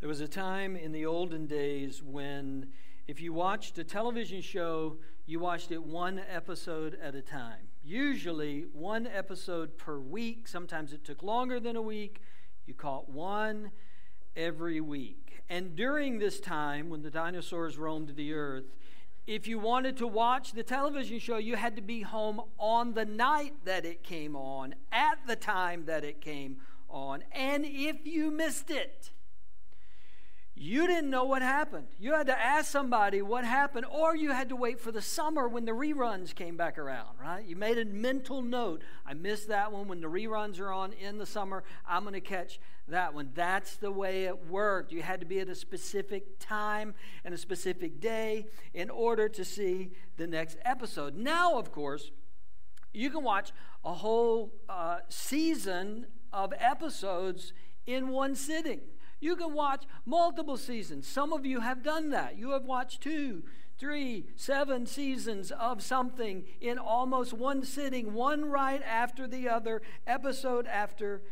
There was a time in the olden days when if you watched a television show, you watched it one episode at a time. Usually one episode per week. Sometimes it took longer than a week. You caught one every week. And during this time, when the dinosaurs roamed the earth, if you wanted to watch the television show, you had to be home on the night that it came on, at the time that it came on. And if you missed it, you didn't know what happened. You had to ask somebody what happened, or you had to wait for the summer when the reruns came back around, right? You made a mental note. I missed that one. When the reruns are on in the summer, I'm going to catch that one. That's the way it worked. You had to be at a specific time and a specific day in order to see the next episode. Now, of course, you can watch a whole uh, season of episodes in one sitting. You can watch multiple seasons. Some of you have done that. You have watched two, three, seven seasons of something in almost one sitting, one right after the other, episode after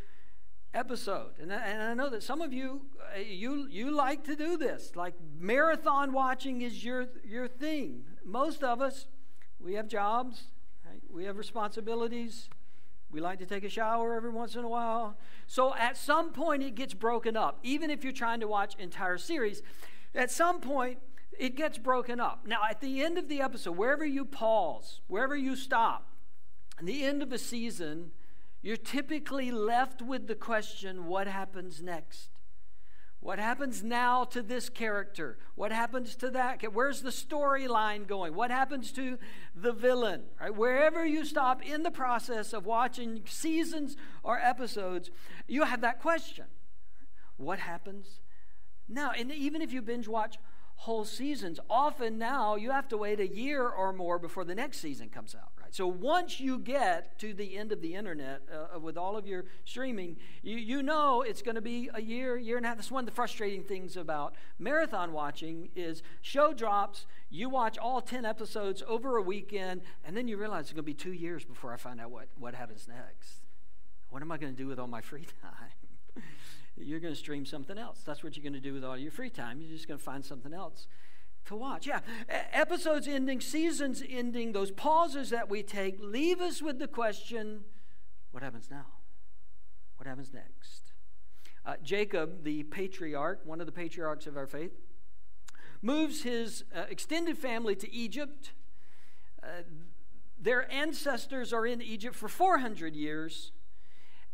episode. And I, and I know that some of you, uh, you, you like to do this. Like marathon watching is your, your thing. Most of us, we have jobs, right? we have responsibilities. We like to take a shower every once in a while. So at some point, it gets broken up. Even if you're trying to watch entire series, at some point, it gets broken up. Now, at the end of the episode, wherever you pause, wherever you stop, at the end of a season, you're typically left with the question what happens next? What happens now to this character? What happens to that? Where's the storyline going? What happens to the villain? Right? Wherever you stop in the process of watching seasons or episodes, you have that question. What happens now? And even if you binge watch whole seasons, often now you have to wait a year or more before the next season comes out. So once you get to the end of the internet uh, uh, with all of your streaming, you, you know it's going to be a year, year and a half. That's one of the frustrating things about marathon watching is show drops, you watch all 10 episodes over a weekend, and then you realize it's going to be two years before I find out what, what happens next. What am I going to do with all my free time? you're going to stream something else. That's what you're going to do with all your free time. You're just going to find something else to watch. Yeah, episodes ending, seasons ending, those pauses that we take leave us with the question what happens now? What happens next? Uh, Jacob, the patriarch, one of the patriarchs of our faith, moves his uh, extended family to Egypt. Uh, their ancestors are in Egypt for 400 years.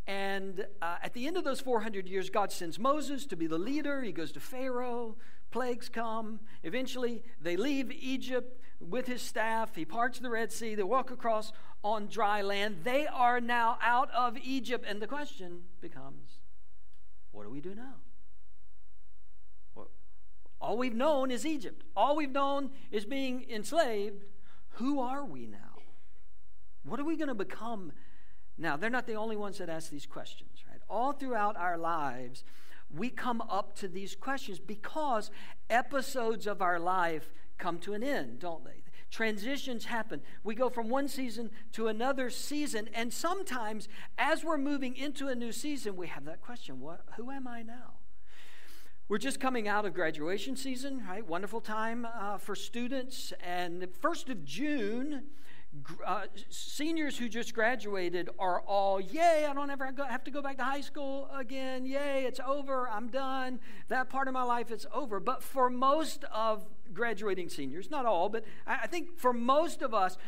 And uh, at the end of those 400 years, God sends Moses to be the leader. He goes to Pharaoh plagues come. Eventually, they leave Egypt with his staff. He parts the Red Sea. They walk across on dry land. They are now out of Egypt. And the question becomes what do we do now? All we've known is Egypt, all we've known is being enslaved. Who are we now? What are we going to become now? They're not the only ones that ask these questions, right? All throughout our lives, we come up to these questions because episodes of our life come to an end, don't they? Transitions happen. We go from one season to another season, and sometimes as we're moving into a new season, we have that question what, who am I now? We're just coming out of graduation season, right? Wonderful time uh, for students. And the 1st of June, uh, seniors who just graduated are all, yay, I don't ever have to go back to high school again. Yay, it's over. I'm done. That part of my life is over. But for most of graduating seniors, not all, but I think for most of us,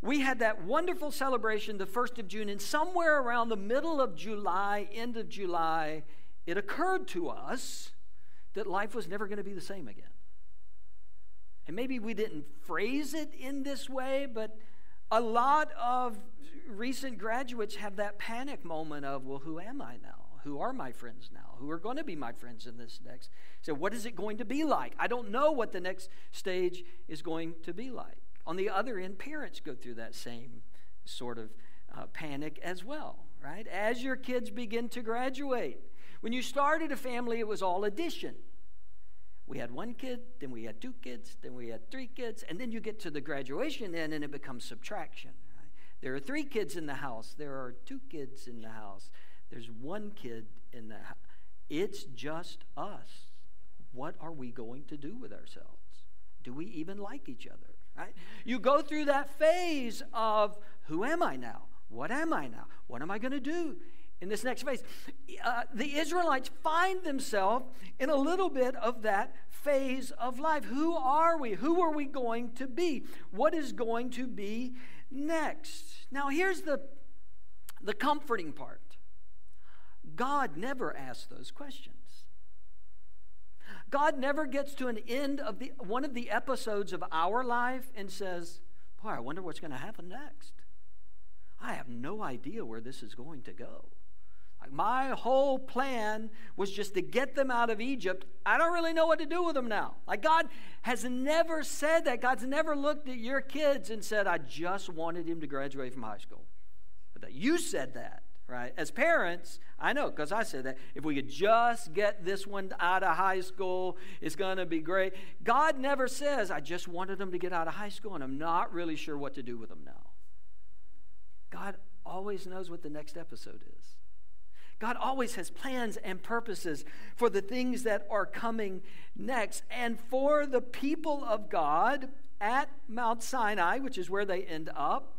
we had that wonderful celebration the 1st of June, and somewhere around the middle of July, end of July, it occurred to us that life was never going to be the same again. And maybe we didn't phrase it in this way, but a lot of recent graduates have that panic moment of, well, who am I now? Who are my friends now? Who are going to be my friends in this next? So, what is it going to be like? I don't know what the next stage is going to be like. On the other end, parents go through that same sort of uh, panic as well, right? As your kids begin to graduate. When you started a family, it was all addition we had one kid, then we had two kids, then we had three kids, and then you get to the graduation end and it becomes subtraction. Right? There are three kids in the house, there are two kids in the house, there's one kid in the house. It's just us. what are we going to do with ourselves? Do we even like each other? Right? You go through that phase of who am I now? What am I now? What am I going to do in this next phase? Uh, the Israelites find themselves in a little bit of that phase of life. Who are we? Who are we going to be? What is going to be next? Now, here's the, the comforting part God never asks those questions. God never gets to an end of the, one of the episodes of our life and says, Boy, I wonder what's going to happen next. I have no idea where this is going to go. My whole plan was just to get them out of Egypt. I don't really know what to do with them now. Like God has never said that. God's never looked at your kids and said, I just wanted him to graduate from high school. But that you said that, right? As parents, I know because I said that. If we could just get this one out of high school, it's going to be great. God never says, I just wanted them to get out of high school and I'm not really sure what to do with them now. God always knows what the next episode is. God always has plans and purposes for the things that are coming next. And for the people of God at Mount Sinai, which is where they end up,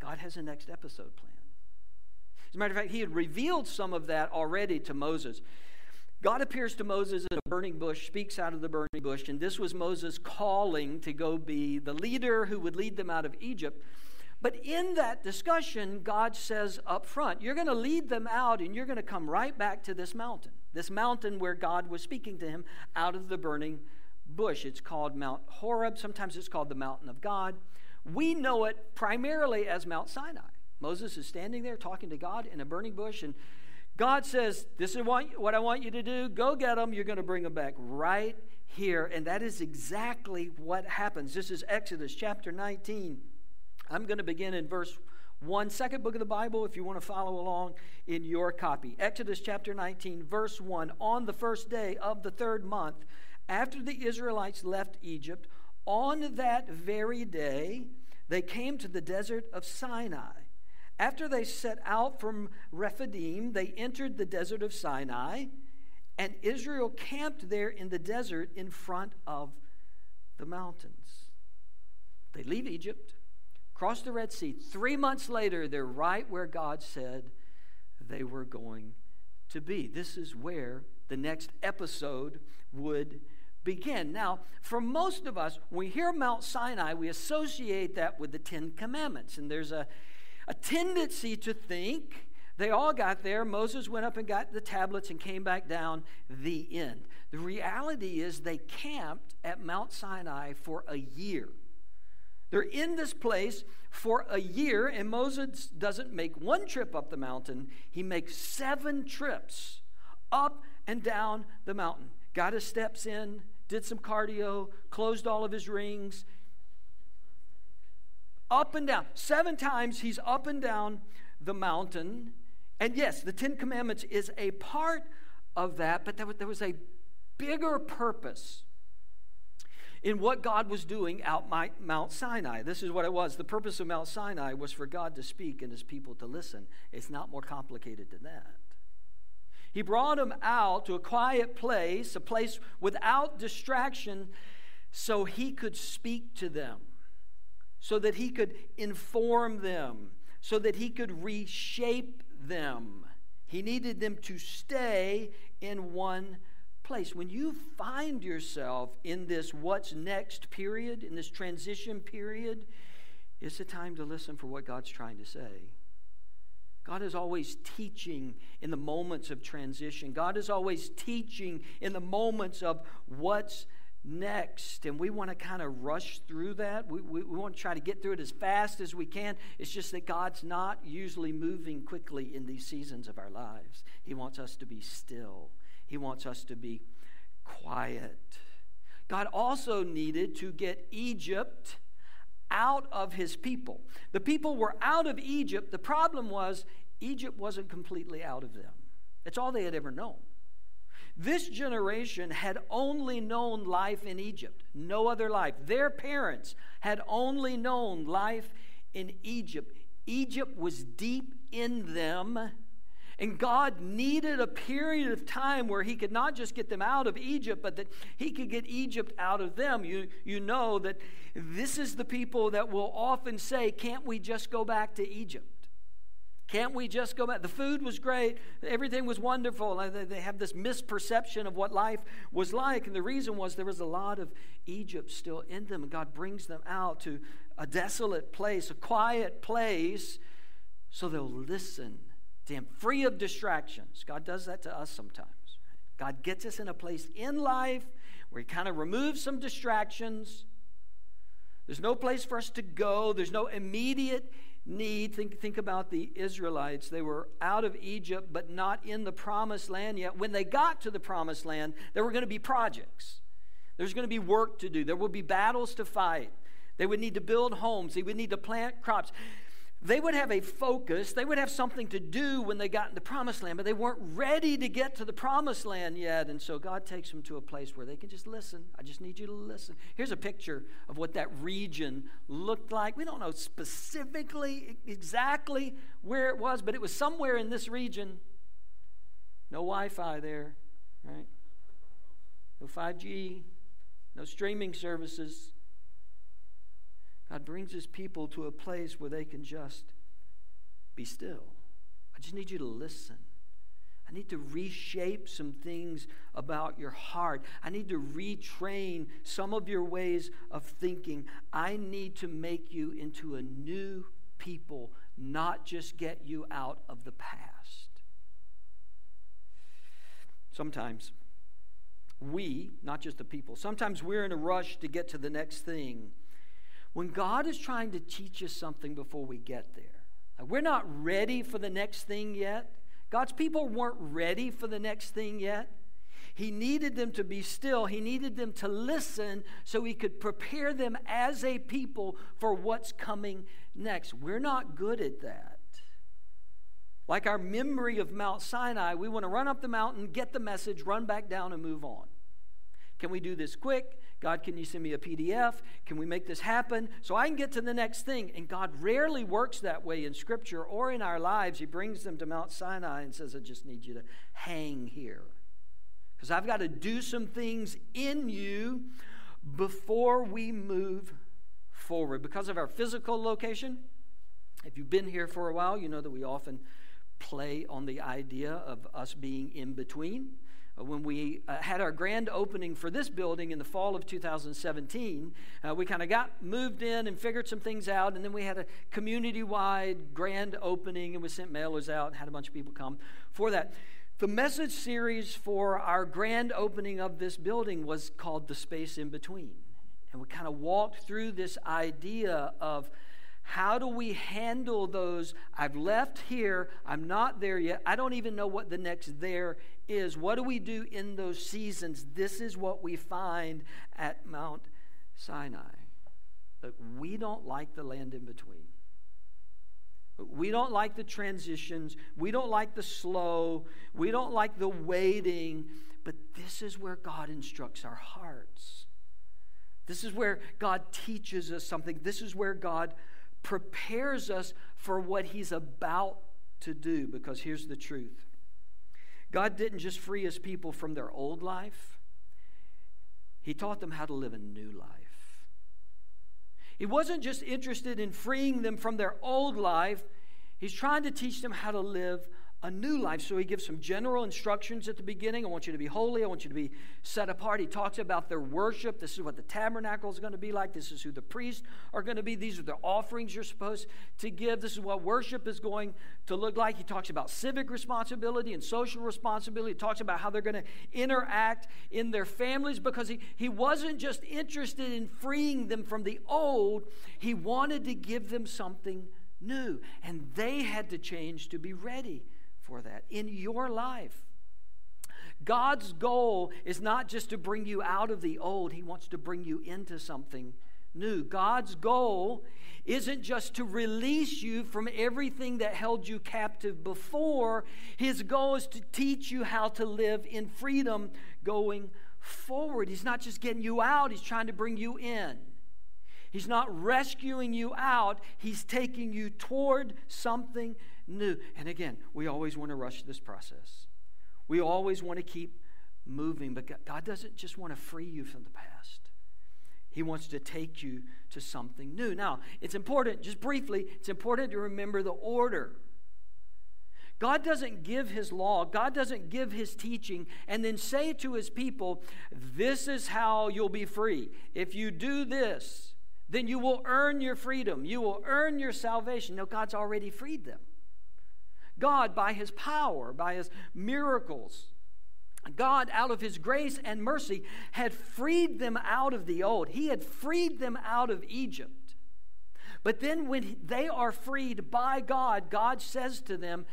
God has a next episode plan. As a matter of fact, he had revealed some of that already to Moses. God appears to Moses in a burning bush, speaks out of the burning bush, and this was Moses' calling to go be the leader who would lead them out of Egypt. But in that discussion, God says up front, you're going to lead them out and you're going to come right back to this mountain, this mountain where God was speaking to him out of the burning bush. It's called Mount Horeb. Sometimes it's called the mountain of God. We know it primarily as Mount Sinai. Moses is standing there talking to God in a burning bush, and God says, This is what I want you to do. Go get them. You're going to bring them back right here. And that is exactly what happens. This is Exodus chapter 19. I'm going to begin in verse 1, second book of the Bible, if you want to follow along in your copy. Exodus chapter 19, verse 1. On the first day of the third month, after the Israelites left Egypt, on that very day, they came to the desert of Sinai. After they set out from Rephidim, they entered the desert of Sinai, and Israel camped there in the desert in front of the mountains. They leave Egypt cross the Red Sea. Three months later, they're right where God said they were going to be. This is where the next episode would begin. Now, for most of us, when we hear Mount Sinai, we associate that with the Ten Commandments. And there's a, a tendency to think they all got there. Moses went up and got the tablets and came back down. The end. The reality is they camped at Mount Sinai for a year. They're in this place for a year, and Moses doesn't make one trip up the mountain, he makes seven trips up and down the mountain. Got his steps in, did some cardio, closed all of his rings. Up and down. Seven times he's up and down the mountain. And yes, the Ten Commandments is a part of that, but there was a bigger purpose in what God was doing out Mount Sinai. This is what it was. The purpose of Mount Sinai was for God to speak and his people to listen. It's not more complicated than that. He brought them out to a quiet place, a place without distraction, so he could speak to them, so that he could inform them, so that he could reshape them. He needed them to stay in one place. When you find yourself in this what's next period, in this transition period, it's a time to listen for what God's trying to say. God is always teaching in the moments of transition. God is always teaching in the moments of what's next. And we want to kind of rush through that. We, we, we, want to try to get through it as fast as we can. It's just that God's not usually moving quickly in these seasons of our lives. He wants us to be still he wants us to be quiet. God also needed to get Egypt out of his people. The people were out of Egypt. The problem was Egypt wasn't completely out of them. It's all they had ever known. This generation had only known life in Egypt, no other life. Their parents had only known life in Egypt. Egypt was deep in them And God needed a period of time where He could not just get them out of Egypt, but that He could get Egypt out of them. You, you know that this is the people that will often say, Can't we just go back to Egypt? Can't we just go back? The food was great, everything was wonderful. They have this misperception of what life was like. And the reason was there was a lot of Egypt still in them. And God brings them out to a desolate place, a quiet place, so they'll listen to Him, free of distractions. God does that to us sometimes. God gets us in a place in life where He kind of removes some distractions. There's no place for us to go, there's no immediate need. Think, think about the Israelites. They were out of Egypt, but not in the promised land yet. When they got to the promised land, there were going to be projects. There's going to be work to do. There would be battles to fight. They would need to build homes. They would need to plant crops they would have a focus, they would have something to do when they got in the promised land, but they weren't ready to get to the promised land yet. And so God takes them to a place where they can just listen. I just need you to listen. Here's a picture of what that region looked like. We don't know specifically exactly where it was, but it was somewhere in this region. No Wi Fi there, right? No 5G, no streaming services. Brings his people to a place where they can just be still. I just need you to listen. I need to reshape some things about your heart. I need to retrain some of your ways of thinking. I need to make you into a new people, not just get you out of the past. Sometimes we, not just the people, sometimes we're in a rush to get to the next thing when God is trying to teach us something before we get there, we're not ready for the next thing yet. God's people weren't ready for the next thing yet. He needed them to be still. He needed them to listen so he could prepare them as a people for what's coming next. We're not good at that. Like our memory of Mount Sinai, we want to run up the mountain, get the message, run back down, and move on. Can we do this quick? God, can you send me a PDF? Can we make this happen so I can get to the next thing? And God rarely works that way in Scripture or in our lives. He brings them to Mount Sinai and says, I just need you to hang here. Because I've got to do some things in you before we move forward. Because of our physical location, if you've been here for a while, you know that we often play on the idea of us being in between. Uh, when we uh, had our grand opening for this building in the fall of 2017, uh, we kind of got moved in and figured some things out, and then we had a community wide grand opening, and we sent mailers out and had a bunch of people come for that. The message series for our grand opening of this building was called The Space in Between. And we kind of walked through this idea of how do we handle those? I've left here, I'm not there yet, I don't even know what the next there is. What do we do in those seasons? This is what we find at Mount Sinai. That we don't like the land in between. We don't like the transitions. We don't like the slow. We don't like the waiting. But this is where God instructs our hearts. This is where God teaches us something. This is where God prepares us for what He's about to do. Because here's the truth God didn't just free His people from their old life, He taught them how to live a new life. He wasn't just interested in freeing them from their old life, He's trying to teach them how to live a new life. So he gives some general instructions at the beginning. I want you to be holy. I want you to be set apart. He talks about their worship. This is what the tabernacle is going to be like. This is who the priests are going to be. These are the offerings you're supposed to give. This is what worship is going to look like. He talks about civic responsibility and social responsibility. He talks about how they're going to interact in their families because he, he wasn't just interested in freeing them from the old, he wanted to give them something new. And they had to change to be ready for that in your life. God's goal is not just to bring you out of the old, He wants to bring you into something new. God's goal isn't just to release you from everything that held you captive before, His goal is to teach you how to live in freedom going forward. He's not just getting you out, He's trying to bring you in. He's not rescuing you out, He's taking you toward something new. And again, we always want to rush this process. We always want to keep moving, but God doesn't just want to free you from the past. He wants to take you to something new. Now, it's important, just briefly, it's important to remember the order. God doesn't give his law, God doesn't give his teaching, and then say to his people, This is how you'll be free. If you do this, then you will earn your freedom. You will earn your salvation. No, God's already freed them. God, by his power, by his miracles, God, out of his grace and mercy, had freed them out of the old. He had freed them out of Egypt. But then, when they are freed by God, God says to them,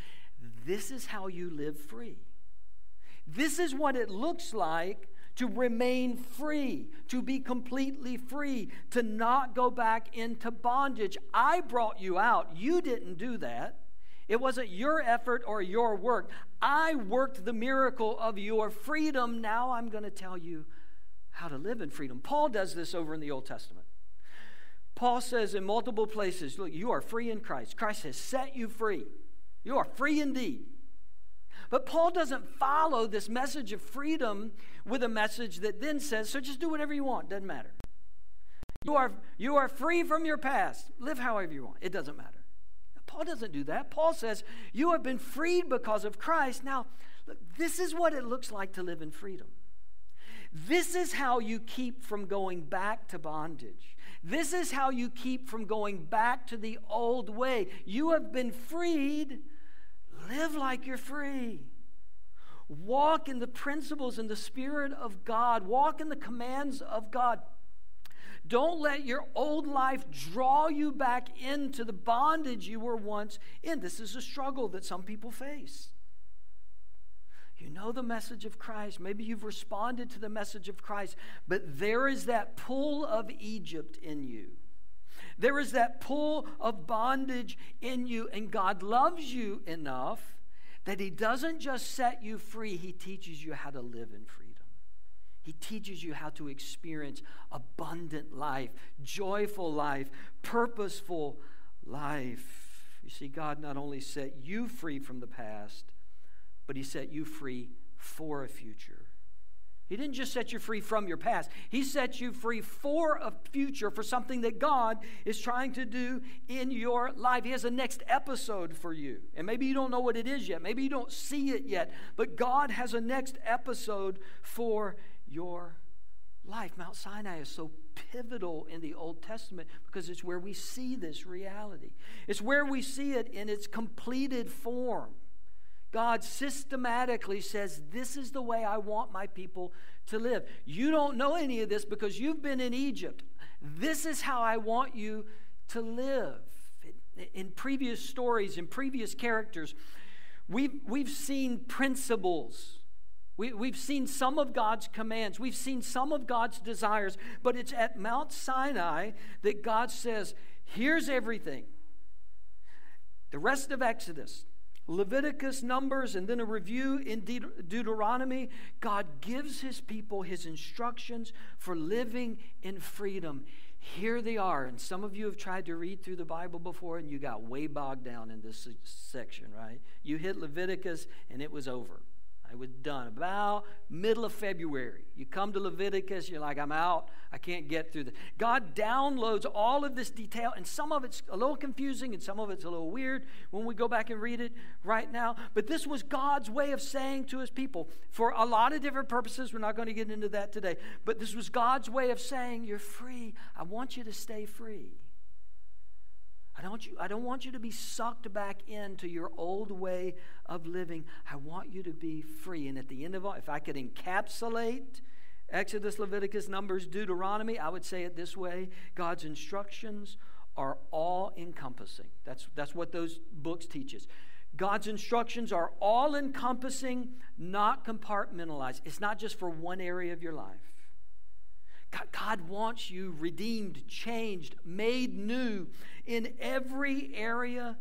This is how you live free. This is what it looks like to remain free, to be completely free, to not go back into bondage. I brought you out. You didn't do that. It wasn't your effort or your work. I worked the miracle of your freedom. Now I'm going to tell you how to live in freedom. Paul does this over in the Old Testament. Paul says in multiple places, Look, you are free in Christ. Christ has set you free. You are free indeed. But Paul doesn't follow this message of freedom with a message that then says, so just do whatever you want, doesn't matter. You are, you are free from your past. Live however you want. It doesn't matter. Paul doesn't do that. Paul says, You have been freed because of Christ. Now, look, this is what it looks like to live in freedom. This is how you keep from going back to bondage. This is how you keep from going back to the old way. You have been freed. Live like you're free. Walk in the principles and the Spirit of God. Walk in the commands of God. Don't let your old life draw you back into the bondage you were once in. This is a struggle that some people face. You know the message of Christ. Maybe you've responded to the message of Christ, but there is that pull of Egypt in you. There is that pull of bondage in you, and God loves you enough that He doesn't just set you free, He teaches you how to live in freedom. He teaches you how to experience abundant life, joyful life, purposeful life. You see, God not only set you free from the past, but He set you free for a future. He didn't just set you free from your past, He set you free for a future, for something that God is trying to do in your life. He has a next episode for you. And maybe you don't know what it is yet, maybe you don't see it yet, but God has a next episode for your life. Mount Sinai is so pivotal in the Old Testament because it's where we see this reality. It's where we see it in its completed form. God systematically says, This is the way I want my people to live. You don't know any of this because you've been in Egypt. This is how I want you to live. In previous stories, in previous characters, we've, we've seen principles we, we've seen some of God's commands, we've seen some of God's desires, but it's at Mount Sinai that God says, Here's everything. The rest of Exodus, Leviticus, Numbers, and then a review in De- Deuteronomy, God gives his people his instructions for living in freedom. Here they are. And some of you have tried to read through the Bible before and you got way bogged down in this section, right? You hit Leviticus and it was over. It was done about middle of February. You come to Leviticus, you're like, I'm out. I can't get through this. God downloads all of this detail, and some of it's a little confusing and some of it's a little weird when we go back and read it right now. But this was God's way of saying to his people for a lot of different purposes. We're not going to get into that today. But this was God's way of saying, You're free. I want you to stay free. I don't, you, I don't want you to be sucked back into your old way of living. I want you to be free. And at the end of all, if I could encapsulate Exodus, Leviticus, Numbers, Deuteronomy, I would say it this way God's instructions are all encompassing. That's, that's what those books teach us. God's instructions are all encompassing, not compartmentalized. It's not just for one area of your life. God wants you redeemed, changed, made new in every area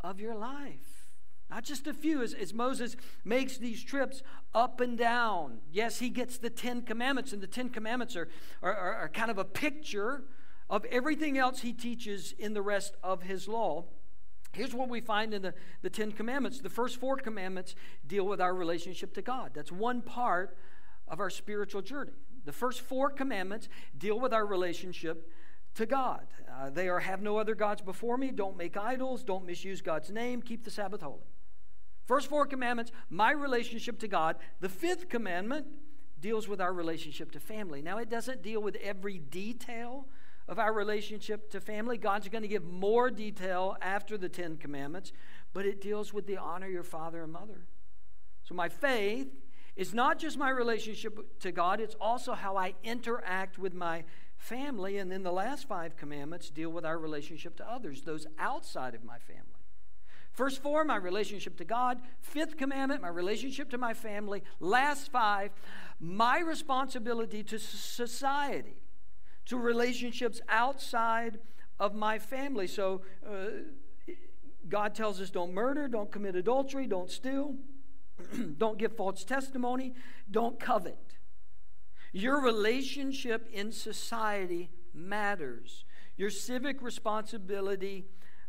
of your life. Not just a few, as, as, Moses makes these trips up and down. Yes, he gets the Ten Commandments, and the Ten Commandments are, are, are kind of a picture of everything else he teaches in the rest of his law, here's what we find in the, the Ten Commandments. The first four commandments deal with our relationship to God. That's one part of our spiritual journey. The first four commandments deal with our relationship to God. Uh, they are have no other gods before me, don't make idols, don't misuse God's name, keep the Sabbath holy. First four commandments, my relationship to God. The fifth commandment deals with our relationship to family. Now, it doesn't deal with every detail of our relationship to family. God's going to give more detail after the Ten Commandments, but it deals with the honor your father and mother. So, my faith is not just my relationship to God, it's also how I interact with my family. And then the last five commandments deal with our relationship to others, those outside of my family. First four, my relationship to God. Fifth commandment, my relationship to my family. Last five, my responsibility to society, to relationships outside of my family. So, uh, God tells us don't murder, don't commit adultery, don't steal, don't give false testimony, don't covet. Your relationship in society matters. Your civic responsibility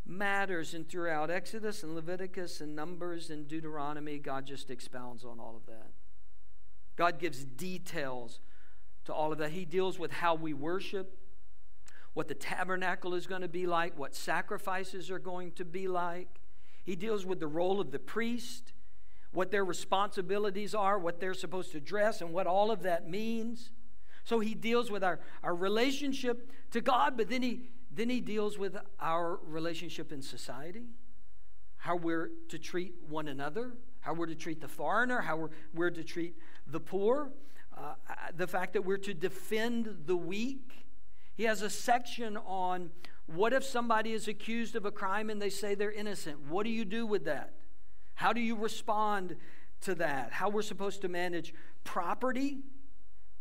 matters. And throughout Exodus and Leviticus and Numbers and Deuteronomy, God just expounds on all of that. God gives details to all of that. He deals with how we worship, what the tabernacle is going to be like, what sacrifices are going to be like. He deals with the role of the priest what their responsibilities are, what they're supposed to dress, and what all of that means. So he deals with our, our relationship to God, but then he, then he deals with our relationship in society, how we're to treat one another, how we're to treat the foreigner, how we're, we're to treat the poor, uh, the fact that we're to defend the weak. He has a section on what if somebody is accused of a crime and they say they're innocent? What do you do with that? How do you respond to that? How we're supposed to manage property?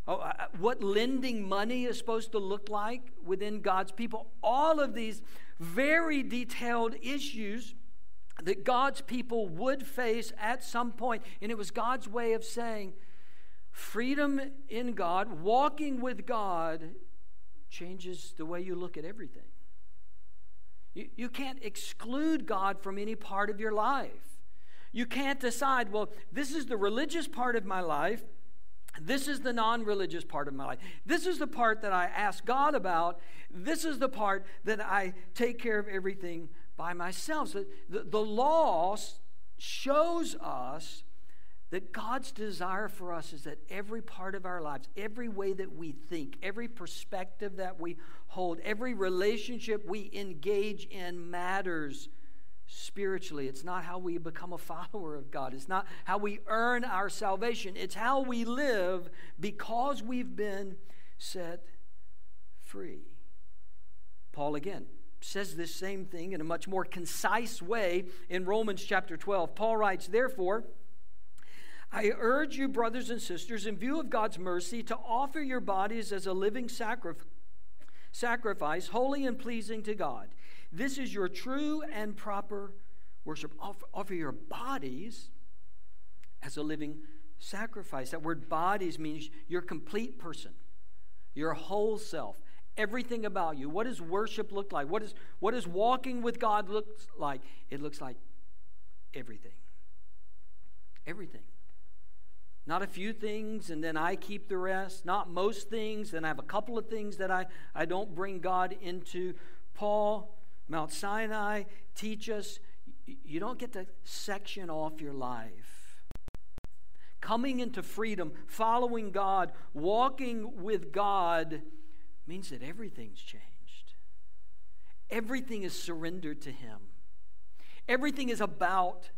Oh, uh, uh, what lending money is supposed to look like within God's people? All of these very detailed issues that God's people would face at some point. And it was God's way of saying, freedom in God, walking with God, changes the way you look at everything. You, you can't exclude God from any part of your life. You can't decide, well, this is the religious part of my life. This is the non religious part of my life. This is the part that I ask God about. This is the part that I take care of everything by myself. So the, the law shows us that God's desire for us is that every part of our lives, every way that we think, every perspective that we hold, every relationship we engage in matters spiritually. It's not how we become a follower of God. It's not how we earn our salvation. It's how we live because we've been set free. Paul again says this same thing in a much more concise way in Romans chapter 12. Paul writes, Therefore, I urge you, brothers and sisters, in view of God's mercy, to offer your bodies as a living sacrifice, sacrifice holy and pleasing to God. This is your true and proper worship. Offer, offer your bodies as a living sacrifice. That word bodies means your complete person, your whole self, everything about you. What does worship look like? What, is, what does walking with God look like? It looks like everything. Everything. Not a few things and then I keep the rest. Not most things, and I have a couple of things that I, I don't bring God into. Paul Mount Sinai teach us you don't get to section off your life. Coming into freedom, following God, walking with God means that everything's changed. Everything is surrendered to Him. Everything is about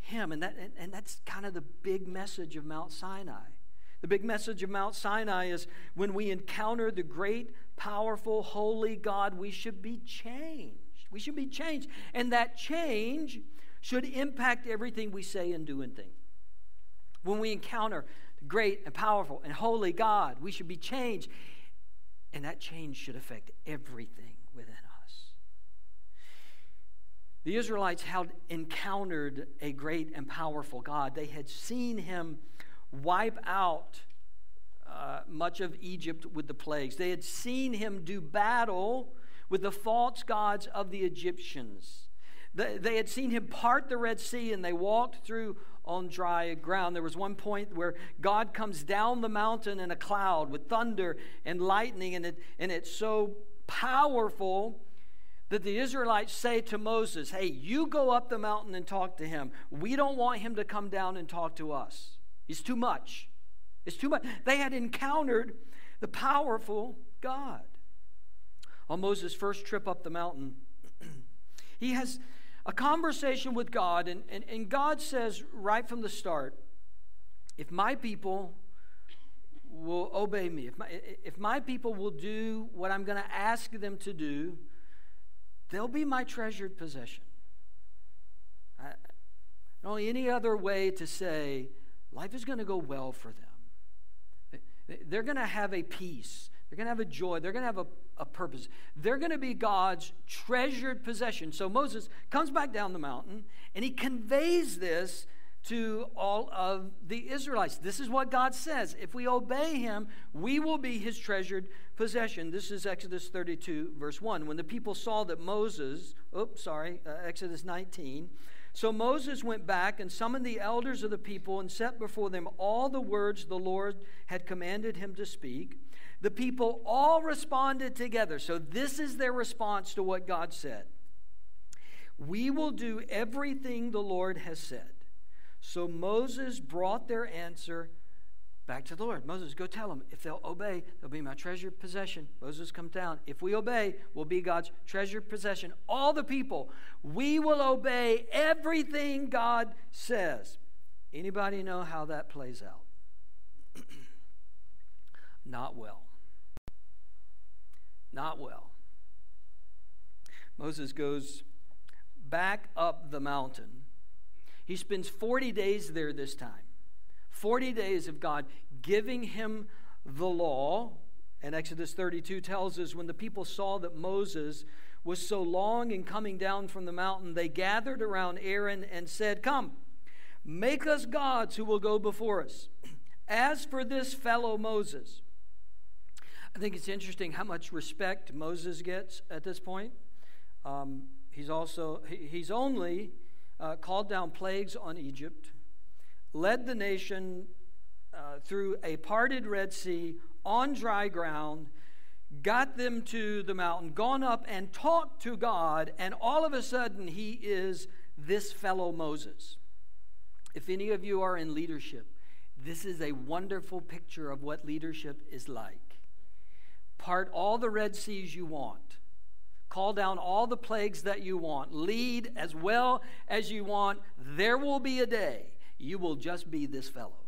Him. And, that, and, and that's kind of the big message of Mount Sinai. The big message of Mount Sinai is when we encounter the great, powerful, holy God, we should be changed. We should be changed. And that change should impact everything we say and do and think. When we encounter the great and powerful and holy God, we should be changed. And that change should affect everything within us. The Israelites had encountered a great and powerful God. They had seen him wipe out uh, much of Egypt with the plagues. They had seen him do battle with the false gods of the Egyptians. They had seen him part the Red Sea and they walked through on dry ground. There was one point where God comes down the mountain in a cloud with thunder and lightning, and, it, and it's so powerful that the Israelites say to Moses, Hey, you go up the mountain and talk to him. We don't want him to come down and talk to us. He's too much. It's too much. They had encountered the powerful God. On Moses' first trip up the mountain, he has a conversation with God, and, and, and God says right from the start, if my people will obey me, if my, if my people will do what I'm going to ask them to do, they'll be my treasured possession. I, only any other way to say life is going to go well for them. They're going to have a peace. They're going to have a joy. They're going to have a, a purpose. They're going to be God's treasured possession. So Moses comes back down the mountain and he conveys this to all of the Israelites. This is what God says. If we obey him, we will be his treasured possession. This is Exodus 32, verse 1. When the people saw that Moses, oops, sorry, uh, Exodus 19. So Moses went back and summoned the elders of the people and set before them all the words the Lord had commanded him to speak. The people all responded together. So this is their response to what God said. We will do everything the Lord has said. So Moses brought their answer back to the Lord. Moses, go tell them. If they'll obey, they'll be my treasured possession. Moses comes down. If we obey, we'll be God's treasured possession. All the people, we will obey everything God says. Anybody know how that plays out? Not well. Not well. Moses goes back up the mountain he spends 40 days there this time. 40 days of God giving him the law. And Exodus 32 tells us when the people saw that Moses was so long in coming down from the mountain, they gathered around Aaron and said, Come, make us gods who will go before us. As for this fellow Moses, I think it's interesting how much respect Moses gets at this point. Um, he's also, he's only uh, called down plagues on Egypt, led the nation uh, through a parted Red Sea on dry ground, got them to the mountain, gone up and talked to God, and all of a sudden he is this fellow Moses. If any of you are in leadership, this is a wonderful picture of what leadership is like. Part all the Red Seas you want Call down all the plagues that you want. Lead as well as you want. There will be a day you will just be this fellow.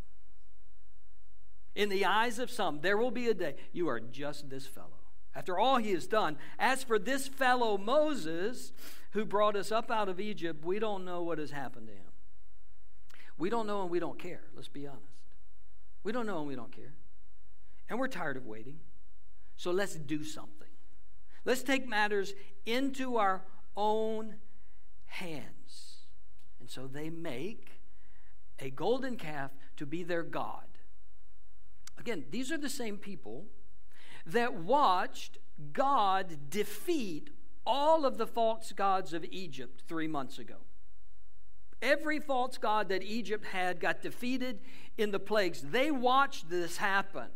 In the eyes of some, there will be a day you are just this fellow. After all he has done, as for this fellow Moses, who brought us up out of Egypt, we don't know what has happened to him. We don't know and we don't care, let's be honest. We don't know and we don't care. And we're tired of waiting. So let's do something. Let's take matters into our own hands. And so they make a golden calf to be their God. Again, these are the same people that watched God defeat all of the false gods of Egypt three months ago. Every false god that Egypt had got defeated in the plagues. They watched this happen.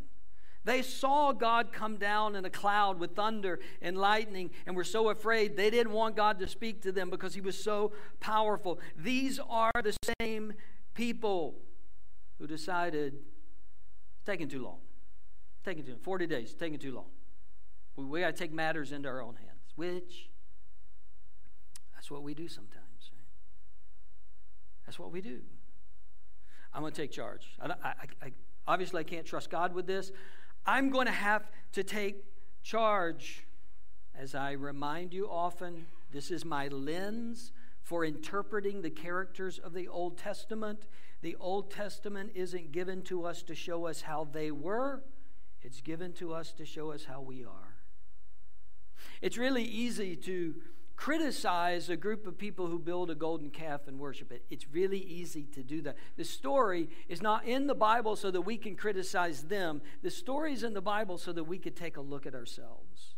They saw God come down in a cloud with thunder and lightning and were so afraid they didn't want God to speak to them because he was so powerful. These are the same people who decided taking too long. taking too long. 40 days, taking too long. We, we got to take matters into our own hands, which that's what we do sometimes. Right? That's what we do. I'm going to take charge. I, I, I, obviously, I can't trust God with this. I'm going to have to take charge. As I remind you often, this is my lens for interpreting the characters of the Old Testament. The Old Testament isn't given to us to show us how they were, it's given to us to show us how we are. It's really easy to criticize a group of people who build a golden calf and worship it. It's really easy to do that. The story is not in the Bible so that we can criticize them, the story is in the Bible so that we could take a look at ourselves.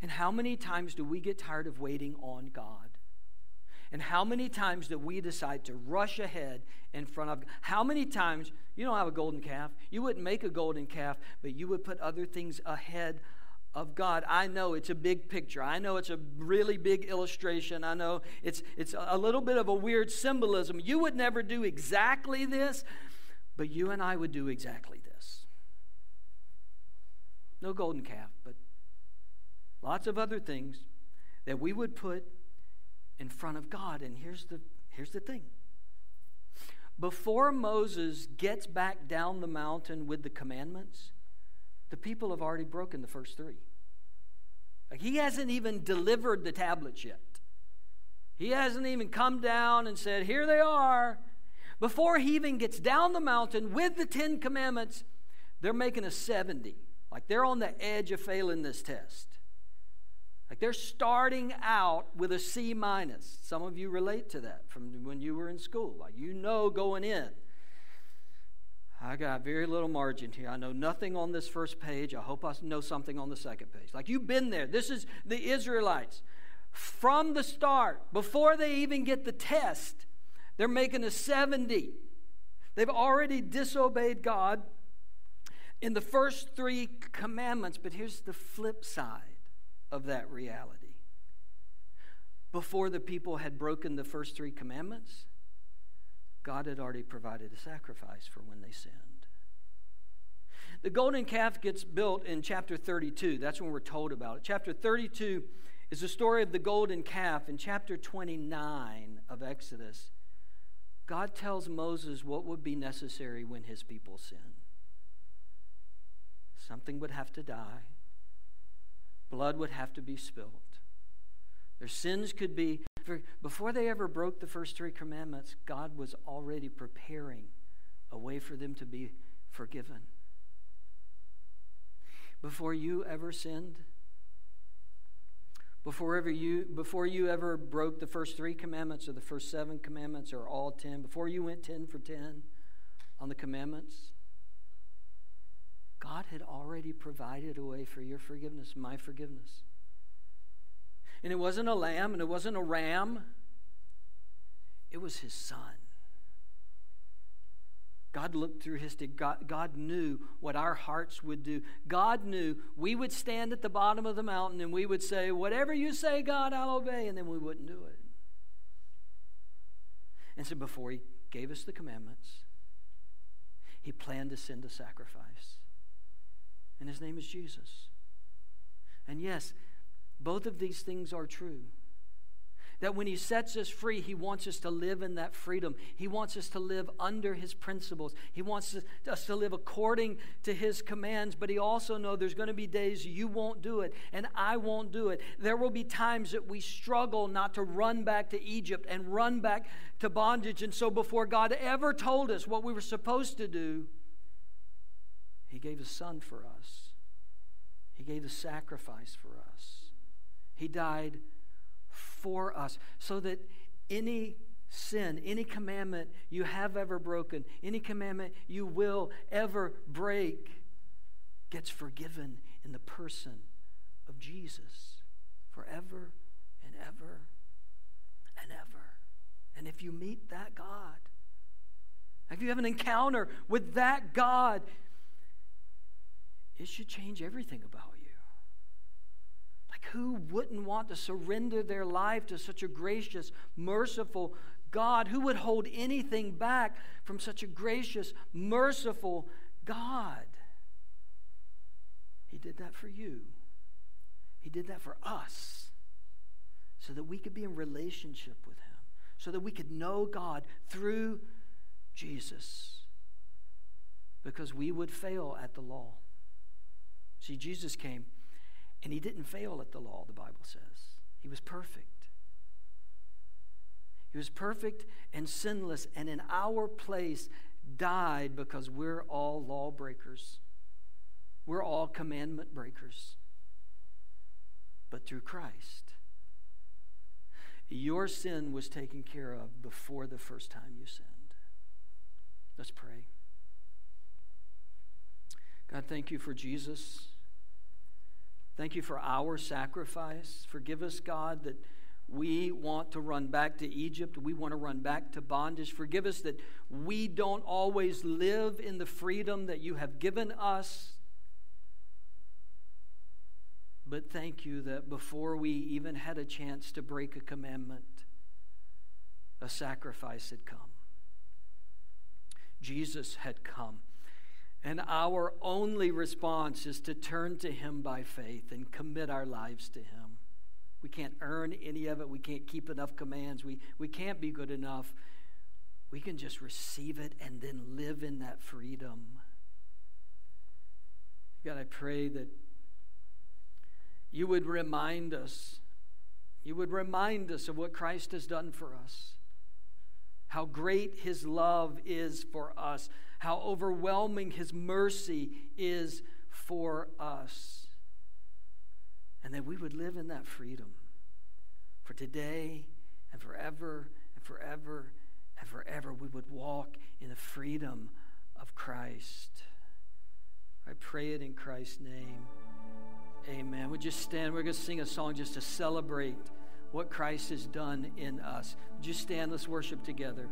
And how many times do we get tired of waiting on God? And how many times do we decide to rush ahead in front of How many times, you don't have a golden calf, you wouldn't make a golden calf, but you would put other things ahead of God. I know it's a big picture. I know it's a really big illustration. I know it's, it's a little bit of a weird symbolism. You would never do exactly this, but you and I would do exactly this. No golden calf, but lots of other things that we would put in front of God. And here's the, here's the thing before Moses gets back down the mountain with the commandments, the people have already broken the first three. Like he hasn't even delivered the tablets yet. He hasn't even come down and said, Here they are. Before he even gets down the mountain with the Ten Commandments, they're making a 70. Like they're on the edge of failing this test. Like they're starting out with a C minus. Some of you relate to that from when you were in school. Like you know going in. I got very little margin here. I know nothing on this first page. I hope I know something on the second page. Like you've been there. This is the Israelites. From the start, before they even get the test, they're making a 70. They've already disobeyed God in the first three commandments, but here's the flip side of that reality. Before the people had broken the first three commandments, God had already provided a sacrifice for when they sinned. The golden calf gets built in chapter 32. That's when we're told about it. Chapter 32 is the story of the golden calf. In chapter 29 of Exodus, God tells Moses what would be necessary when his people sin. Something would have to die, blood would have to be spilled. Their sins could be, before they ever broke the first three commandments, God was already preparing a way for them to be forgiven. Before you ever sinned, before ever you before you ever broke the first three commandments or the first seven commandments or all ten before you went 10 for 10 on the commandments God had already provided a way for your forgiveness, my forgiveness. And it wasn't a lamb and it wasn't a ram, it was his son. God looked through history. God, God knew what our hearts would do. God knew we would stand at the bottom of the mountain and we would say, Whatever you say, God, I'll obey. And then we wouldn't do it. And so before He gave us the commandments, He planned to send a sacrifice and his name is Jesus. And yes, both of these things are true. That when he sets us free, he wants us to live in that freedom. He wants us to live under his principles. He wants us to live according to his commands, but he also knows there's going to be days you won't do it and I won't do it. There will be times that we struggle not to run back to Egypt and run back to bondage. And so before God ever told us what we were supposed to do, he gave his son for us. He gave the sacrifice for us. He died for us so that any sin, any commandment you have ever broken, any commandment you will ever break, gets forgiven in the person of Jesus forever and ever and ever. And if you meet that God, if you have an encounter with that God, it should change everything about you. Like, who wouldn't want to surrender their life to such a gracious, merciful God? Who would hold anything back from such a gracious, merciful God? He did that for you, He did that for us so that we could be in relationship with Him, so that we could know God through Jesus because we would fail at the law. See, Jesus came and he didn't fail at the law, the Bible says. He was perfect. He was perfect and sinless, and in our place died because we're all lawbreakers. We're all commandment breakers. But through Christ, your sin was taken care of before the first time you sinned. Let's pray. God, thank you for Jesus. Thank you for our sacrifice. Forgive us, God, that we want to run back to Egypt. We want to run back to bondage. Forgive us that we don't always live in the freedom that you have given us. But thank you that before we even had a chance to break a commandment, a sacrifice had come. Jesus had come. And our only response is to turn to Him by faith and commit our lives to Him. We can't earn any of it. We can't keep enough commands. We, we can't be good enough. We can just receive it and then live in that freedom. God, I pray that you would remind us, you would remind us of what Christ has done for us, how great his love is for us, how overwhelming his mercy is for us, and that we would live in that freedom for today and forever and forever and forever. We would walk in the freedom of Christ. I pray it in Christ's name. Amen. We just stand. We're going to sing a song just to celebrate what Christ has done in us. Just stand. Let's worship together.